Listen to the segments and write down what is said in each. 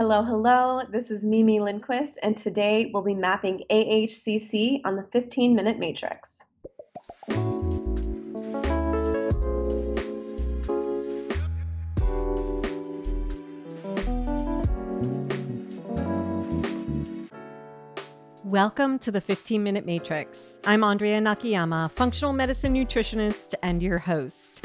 Hello, hello. This is Mimi Lindquist, and today we'll be mapping AHCC on the 15 minute matrix. Welcome to the 15 Minute Matrix. I'm Andrea Nakayama, functional medicine nutritionist and your host.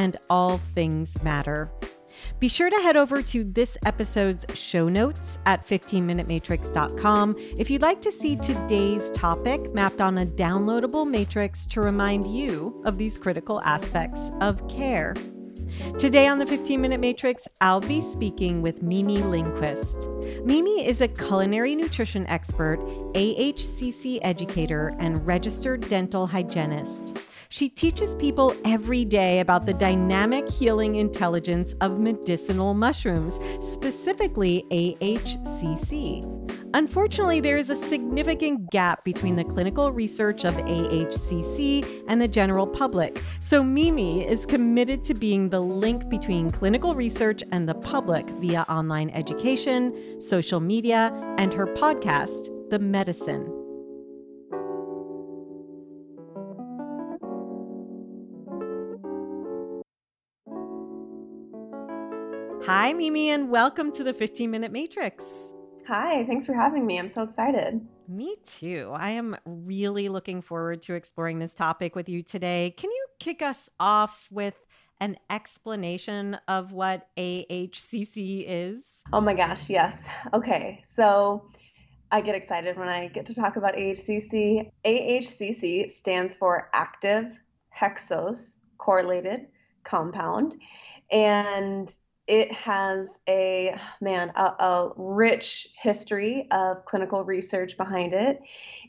and all things matter. Be sure to head over to this episode's show notes at 15minutematrix.com if you'd like to see today's topic mapped on a downloadable matrix to remind you of these critical aspects of care. Today on the 15 Minute Matrix, I'll be speaking with Mimi Lindquist. Mimi is a culinary nutrition expert, AHCC educator, and registered dental hygienist. She teaches people every day about the dynamic healing intelligence of medicinal mushrooms, specifically AHCC. Unfortunately, there is a significant gap between the clinical research of AHCC and the general public. So, Mimi is committed to being the link between clinical research and the public via online education, social media, and her podcast, The Medicin. Hi, Mimi, and welcome to the 15 Minute Matrix. Hi, thanks for having me. I'm so excited. Me too. I am really looking forward to exploring this topic with you today. Can you kick us off with an explanation of what AHCC is? Oh my gosh, yes. Okay, so I get excited when I get to talk about AHCC. AHCC stands for active hexose correlated compound. And it has a man a, a, rich history of clinical research behind it.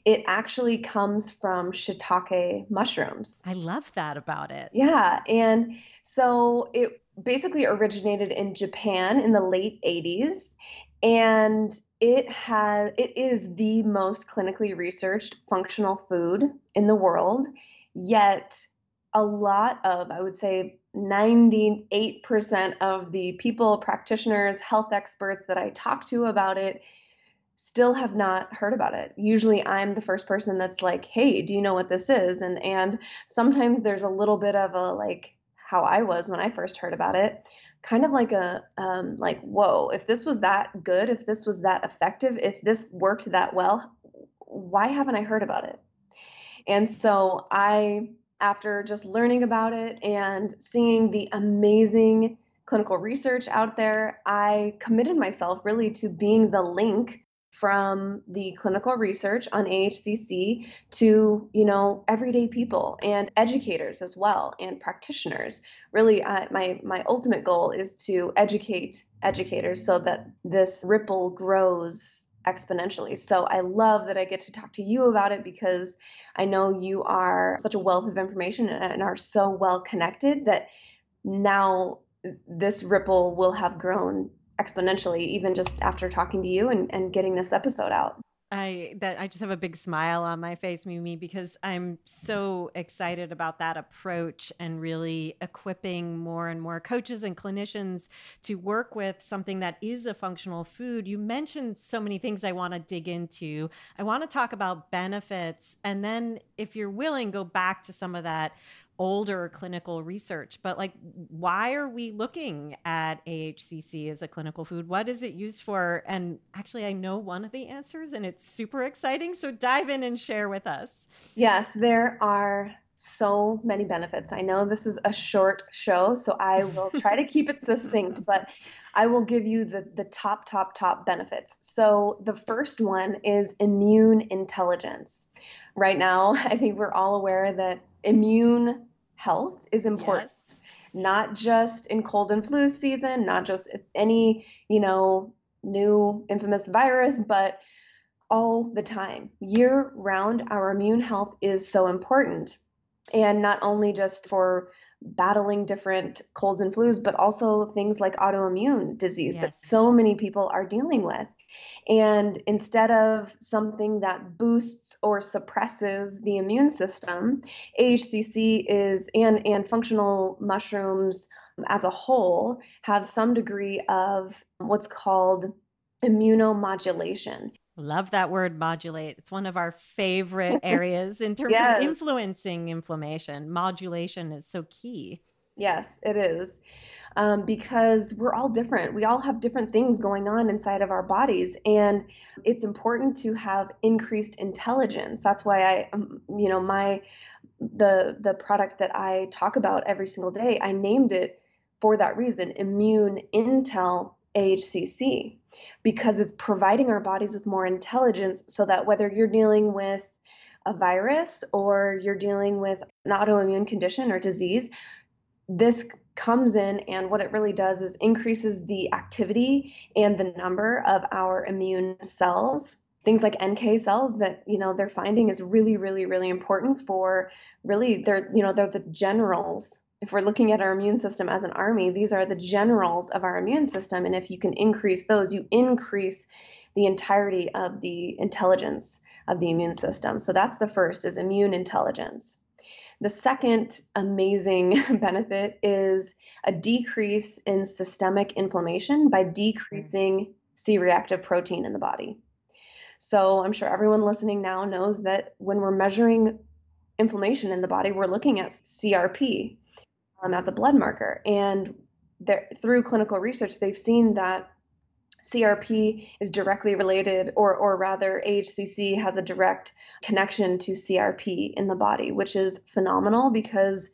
It actually comes from shiitake mushrooms. I love that about it. Yeah and so it basically originated in japan in the late 80s and it has it is the most clinically researched functional food in the world yet a lot of i would say 98% of the people, practitioners, health experts that I talk to about it still have not heard about it. Usually I'm the first person that's like, "Hey, do you know what this is?" and and sometimes there's a little bit of a like how I was when I first heard about it, kind of like a um like, "Whoa, if this was that good, if this was that effective, if this worked that well, why haven't I heard about it?" And so I after just learning about it and seeing the amazing clinical research out there, I committed myself really to being the link from the clinical research on AHCC to, you know, everyday people and educators as well and practitioners. Really, uh, my my ultimate goal is to educate educators so that this ripple grows exponentially. So I love that I get to talk to you about it because I know you are such a wealth of information and are so well connected that now this ripple will have grown exponentially even just after talking to you and, and getting this episode out. I that I just have a big smile on my face, Mimi, because I'm so excited about that approach and really equipping more and more coaches and clinicians to work with something that is a functional food. You mentioned so many things I want to dig into. I want to talk about benefits and then if you're willing go back to some of that older clinical research but like why are we looking at AHCC as a clinical food what is it used for and actually I know one of the answers and it's super exciting so dive in and share with us yes there are so many benefits. I know this is a short show, so I will try to keep it succinct, but I will give you the, the top, top, top benefits. So, the first one is immune intelligence. Right now, I think we're all aware that immune health is important. Yes. Not just in cold and flu season, not just any, you know, new infamous virus, but all the time. Year round, our immune health is so important. And not only just for battling different colds and flus, but also things like autoimmune disease yes. that so many people are dealing with. And instead of something that boosts or suppresses the immune system, AHCC is and and functional mushrooms as a whole have some degree of what's called immunomodulation. Love that word modulate. It's one of our favorite areas in terms yes. of influencing inflammation. Modulation is so key. Yes, it is. Um, because we're all different. We all have different things going on inside of our bodies, and it's important to have increased intelligence. That's why I, um, you know, my the the product that I talk about every single day, I named it for that reason, Immune Intel AHCC because it's providing our bodies with more intelligence so that whether you're dealing with a virus or you're dealing with an autoimmune condition or disease, this comes in and what it really does is increases the activity and the number of our immune cells things like NK cells that you know they're finding is really really really important for really they're you know they're the generals if we're looking at our immune system as an army, these are the generals of our immune system. And if you can increase those, you increase the entirety of the intelligence of the immune system. So that's the first is immune intelligence. The second amazing benefit is a decrease in systemic inflammation by decreasing C reactive protein in the body. So I'm sure everyone listening now knows that when we're measuring inflammation in the body, we're looking at CRP, um, as a blood marker. And through clinical research, they've seen that CRP is directly related, or, or rather, AHCC has a direct connection to CRP in the body, which is phenomenal because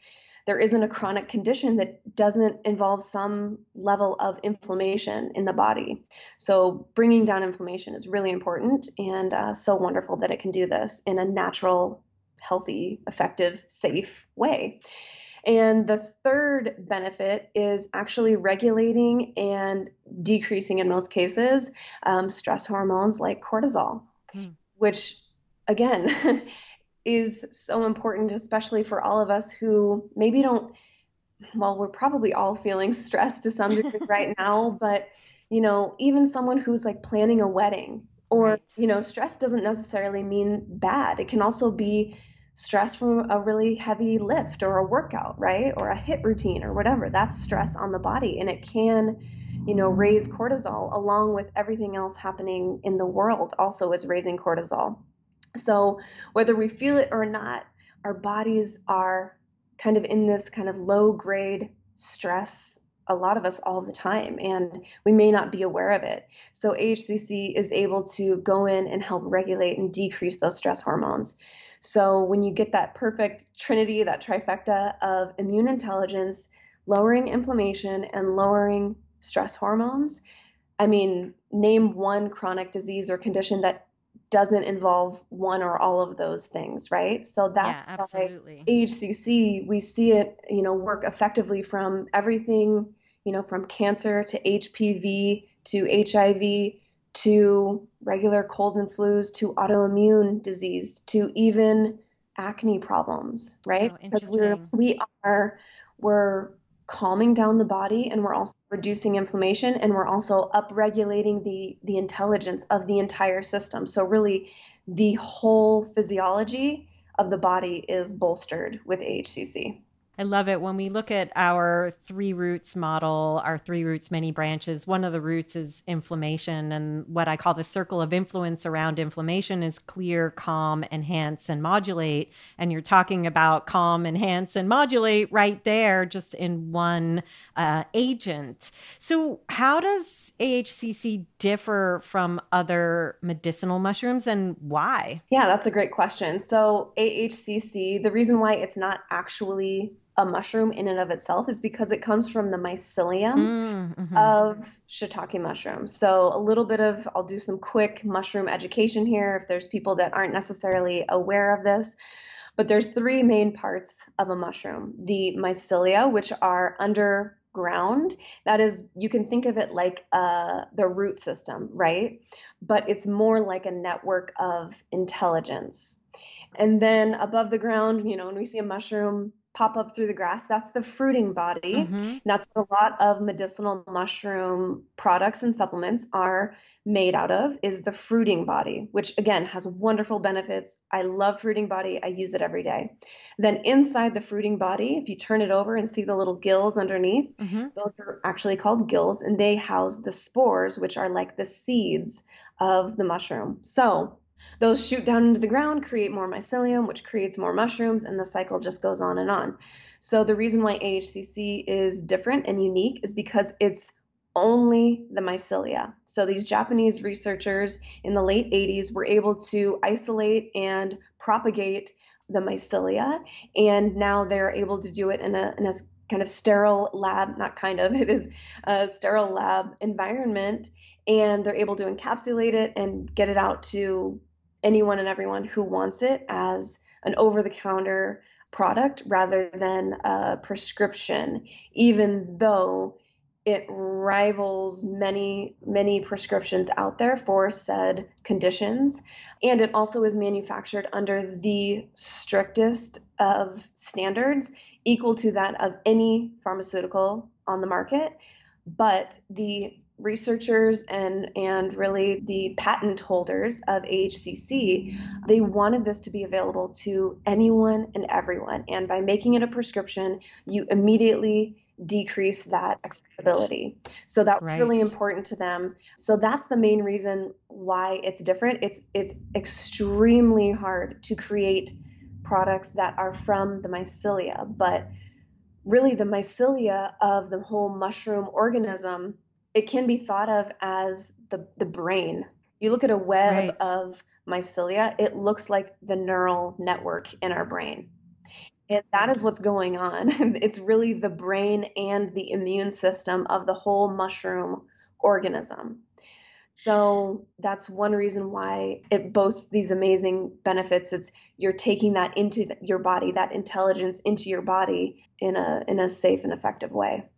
there isn't a chronic condition that doesn't involve some level of inflammation in the body. So, bringing down inflammation is really important and uh, so wonderful that it can do this in a natural, healthy, effective, safe way. And the third benefit is actually regulating and decreasing, in most cases, um, stress hormones like cortisol, mm. which, again, is so important, especially for all of us who maybe don't. Well, we're probably all feeling stressed to some degree right now, but you know, even someone who's like planning a wedding or right. you know stress doesn't necessarily mean bad it can also be stress from a really heavy lift or a workout, right? Or a HIIT routine or whatever. That's stress on the body and it can, you know, raise cortisol along with everything else happening in the world also is raising cortisol. So, whether we feel it or not, our bodies are kind of in this kind of low grade stress a lot of us all the time and we may not be aware of it. So AHCC is able to go in and help regulate and decrease those stress hormones. So when you get that perfect trinity, that trifecta of immune intelligence, lowering inflammation, and lowering stress hormones, I mean, name one chronic disease or condition that doesn't involve one or all of those things, right? So that's yeah, absolutely. AHCC, we see it, you know, work effectively from everything, you know, from cancer to HPV to HIV to regular cold and flus to autoimmune disease to even acne problems, right? Oh, because we're we are we're calming down the body and we're also reducing inflammation and we're also upregulating the the intelligence of the entire system. So really the whole physiology of the body is bolstered with AHCC. I love it. When we look at our three roots model, our three roots, many branches, one of the roots is inflammation. And what I call the circle of influence around inflammation is clear, calm, enhance, and modulate. And you're talking about calm, enhance, and modulate right there, just in one uh, agent. So, how does AHCC differ from other medicinal mushrooms and why? Yeah, that's a great question. So, AHCC, the reason why it's not actually a mushroom in and of itself is because it comes from the mycelium mm, mm-hmm. of shiitake mushrooms. So, a little bit of, I'll do some quick mushroom education here if there's people that aren't necessarily aware of this. But there's three main parts of a mushroom the mycelia, which are under ground. That is, you can think of it like uh, the root system, right? But it's more like a network of intelligence. And then above the ground, you know, when we see a mushroom pop up through the grass, that's the fruiting body. Mm-hmm. That's what a lot of medicinal mushroom products and supplements are made out of is the fruiting body, which again has wonderful benefits. I love fruiting body. I use it every day. Then inside the fruiting body, if you turn it over and see the little gills underneath, mm-hmm. those are actually called gills and they house the spores, which are like the seeds of the mushroom. So those shoot down into the ground, create more mycelium, which creates more mushrooms, and the cycle just goes on and on. So the reason why AHCC is different and unique is because it's only the mycelia. So these Japanese researchers in the late 80s were able to isolate and propagate the mycelia, and now they're able to do it in a, in a kind of sterile lab, not kind of, it is a sterile lab environment, and they're able to encapsulate it and get it out to anyone and everyone who wants it as an over the counter product rather than a prescription, even though it rivals many many prescriptions out there for said conditions. And it also is manufactured under the strictest of standards equal to that of any pharmaceutical on the market. But the researchers and and really the patent holders of AHCC they wanted this to be available to anyone and everyone and by making it a prescription you immediately decrease that accessibility. So that's right. really important to them. So that's the main reason why it's different. It's it's extremely hard to create products that are from the mycelia, but really the mycelia of the whole mushroom organism, it can be thought of as the the brain. You look at a web right. of mycelia, it looks like the neural network in our brain. And that is what's going on. It's really the brain and the immune system of the whole mushroom organism. So that's one reason why it boasts these amazing benefits. It's you're taking that into your body, that intelligence into your body in a in a safe and effective way.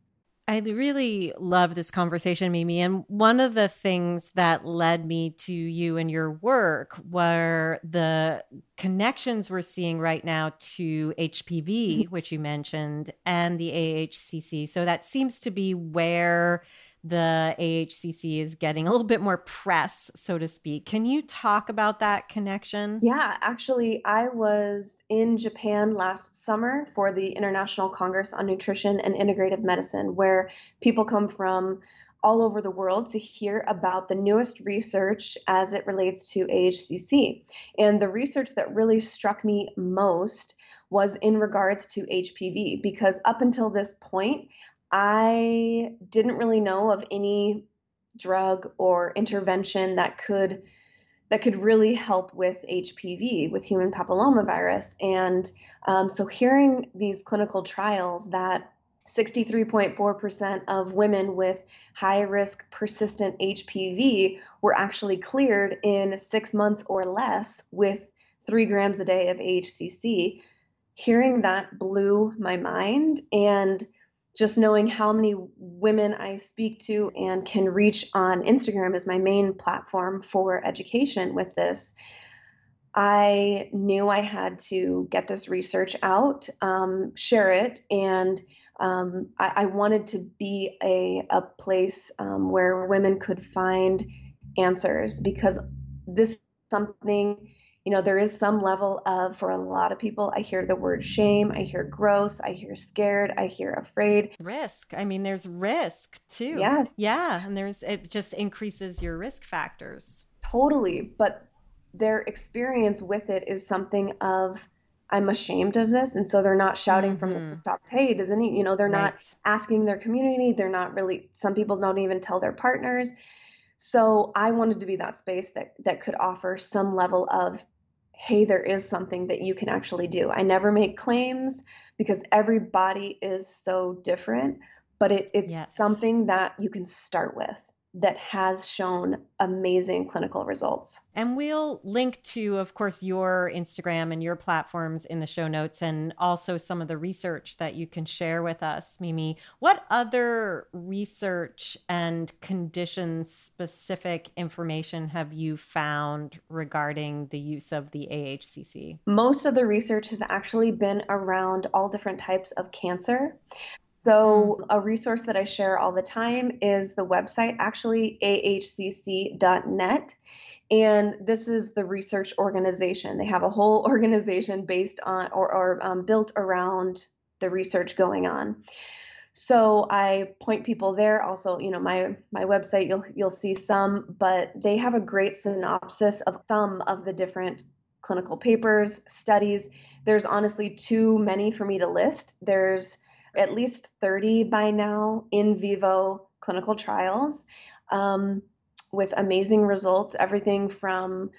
I really love this conversation, Mimi. And one of the things that led me to you and your work were the connections we're seeing right now to HPV, mm-hmm. which you mentioned, and the AHCC. So that seems to be where the AHCC is getting a little bit more press, so to speak. Can you talk about that connection? Yeah, actually, I was in Japan last summer for the International Congress on Nutrition and Integrative Medicine, where people come from all over the world to hear about the newest research as it relates to AHCC. And the research that really struck me most was in regards to HPV, because up until this point, I didn't really know of any drug or intervention that could that could really help with HPV, with human papillomavirus. And um, so, hearing these clinical trials that 63.4% of women with high risk persistent HPV were actually cleared in six months or less with three grams a day of AHCC. Hearing that blew my mind. And just knowing how many women I speak to and can reach on Instagram is my main platform for education with this. I knew I had to get this research out, um, share it, and um, I, I, wanted to be a, a place um, where women could find answers because this is something you know, there is some level of, for a lot of people, I hear the word shame, I hear gross, I hear scared, I hear afraid. Risk. I mean, there's risk too. Yes. Yeah. And there's, it just increases your risk factors. Totally. But their experience with it is something of, I'm ashamed of this. And so they're not shouting mm-hmm. from the mm-hmm. tops, hey, does any, you know, they're right. not asking their community. They're not really, some people don't even tell their partners. So I wanted to be that space that that could offer some level of hey, there is something that you can actually do. I never make claims because every body is so different, but it, it's yes. something that you can start with. That has shown amazing clinical results. And we'll link to, of course, your Instagram and your platforms in the show notes and also some of the research that you can share with us, Mimi. What other research and condition specific information have you found regarding the use of the AHCC? Most of the research has actually been around all different types of cancer. So, mm. a resource that I share all the time is the website, actually, ahcc.net. And this is the research organization. They have a whole organization based on or, or um, built around the research going on. So I point people there. Also, you know, my my website you'll you'll see some, but they have a great synopsis of some of the different clinical papers, studies. There's honestly too many for me to list. There's at least 30 by now in vivo clinical trials um, with amazing results. Everything from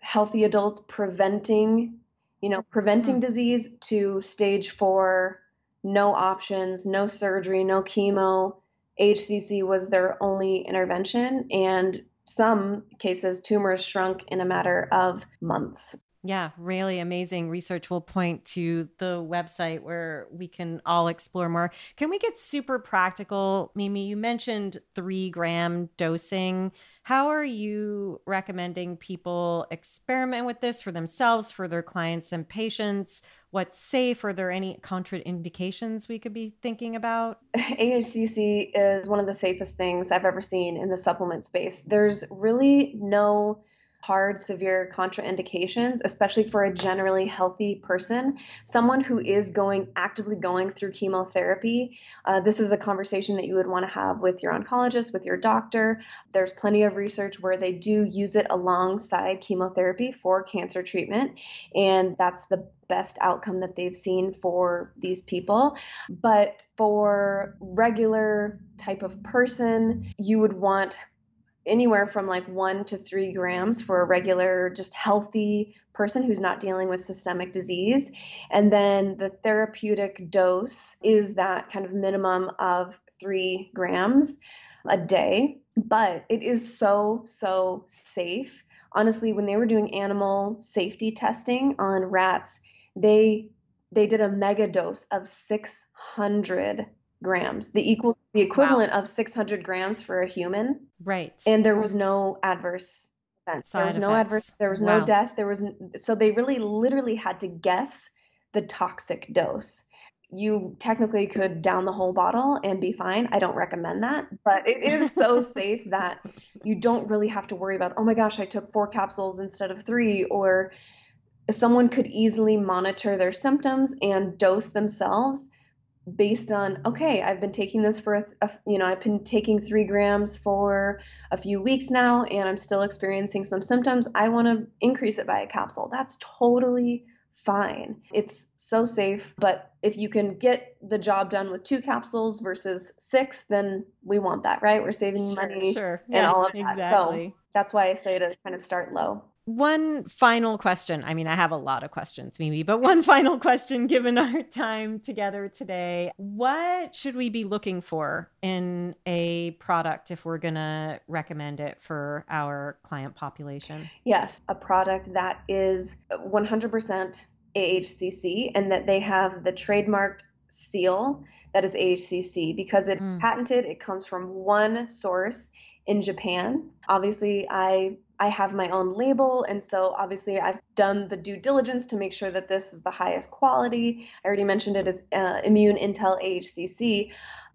healthy adults preventing, you know, preventing mm-hmm. disease to stage four, no options, no surgery, no chemo. HCC was their only intervention, and some cases, tumors shrunk in a matter of months. Yeah, really amazing research. We'll point to the website where we can all explore more. Can we get super practical, Mimi? You mentioned three gram dosing. How are you recommending people experiment with this for themselves, for their clients and patients? What's safe? Are there any contraindications we could be thinking about? AHCC is one of the safest things I've ever seen in the supplement space. There's really no hard, severe contraindications, especially for a generally healthy person, someone who is going actively going through chemotherapy. Uh, this is a conversation that you would want to have with your oncologist, with your doctor. There's plenty of research where they do use it alongside chemotherapy for cancer treatment, and that's the best outcome that they've seen for these people. But for regular type of person, you would want anywhere from like one to three grams for a regular, just healthy person who's not dealing with systemic disease. And then the therapeutic dose is that kind of minimum of three grams a day. But it is so, so safe. Honestly, when they were doing animal safety testing on rats, they they did a mega dose of 600 grams, the equal the equivalent wow. of 600 grams for a human. Right. And there was no adverse events. Side there was effects. no adverse. There was wow. no death. There was so they really literally had to guess the toxic dose. You technically could down the whole bottle and be fine. I don't recommend that, but it is so safe that you don't really have to worry about, oh my gosh, I took four capsules instead of three, or someone could easily monitor their symptoms and dose themselves based on okay i've been taking this for a, a, you know i've been taking three grams for a few weeks now and i'm still experiencing some symptoms i want to increase it by a capsule. That's totally fine. It's so safe but if you can get the job done with two capsules versus six then we want that right? We're saving money sure. and all of that. Exactly. so that's why i say to kind of start low one final question. I mean, I have a lot of questions, Mimi, but one final question given our time together today. What should we be looking for in a product if we're going to recommend it for our client population? Yes, a product that is 100% AHCC and that they have the trademarked seal that is AHCC because it's mm. patented, it comes from one source in Japan. Obviously, I I have my own label, and so obviously I've done the due diligence to make sure that this is the highest quality. I already mentioned it as uh, Immune Intel AHCC,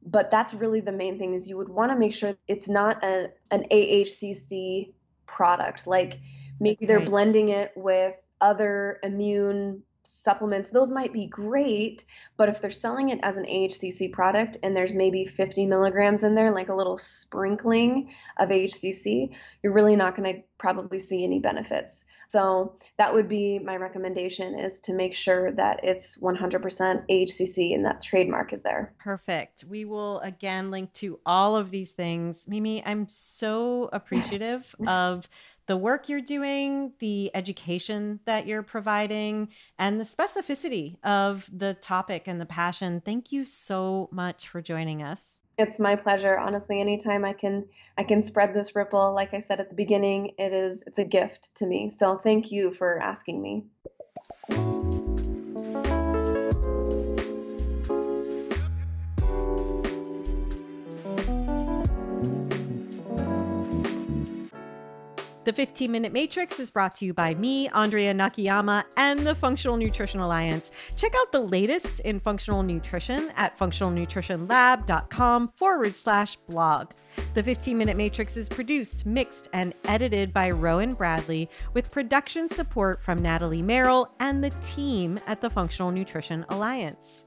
but that's really the main thing is you would want to make sure it's not a, an AHCC product. Like maybe they're right. blending it with other immune supplements, those might be great, but if they're selling it as an AHCC product and there's maybe 50 milligrams in there, like a little sprinkling of AHCC, you're really not going to probably see any benefits. So that would be my recommendation is to make sure that it's 100% AHCC and that trademark is there. Perfect. We will again link to all of these things. Mimi, I'm so appreciative of the work you're doing, the education that you're providing, and the specificity of the topic and the passion. Thank you so much for joining us. It's my pleasure. Honestly, anytime I can I can spread this ripple, like I said at the beginning, it is it's a gift to me. So thank you for asking me. The 15 Minute Matrix is brought to you by me, Andrea Nakayama, and the Functional Nutrition Alliance. Check out the latest in functional nutrition at functionalnutritionlab.com forward slash blog. The 15 Minute Matrix is produced, mixed, and edited by Rowan Bradley with production support from Natalie Merrill and the team at the Functional Nutrition Alliance.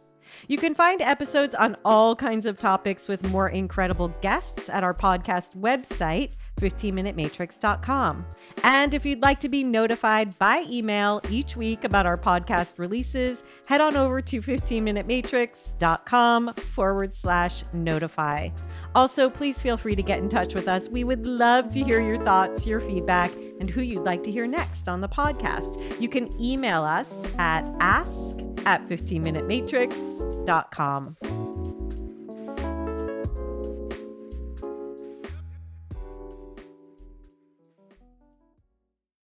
You can find episodes on all kinds of topics with more incredible guests at our podcast website, 15minutematrix.com. And if you'd like to be notified by email each week about our podcast releases, head on over to 15minutematrix.com forward slash notify. Also, please feel free to get in touch with us. We would love to hear your thoughts, your feedback, and who you'd like to hear next on the podcast. You can email us at ask at 15minutematrix.com.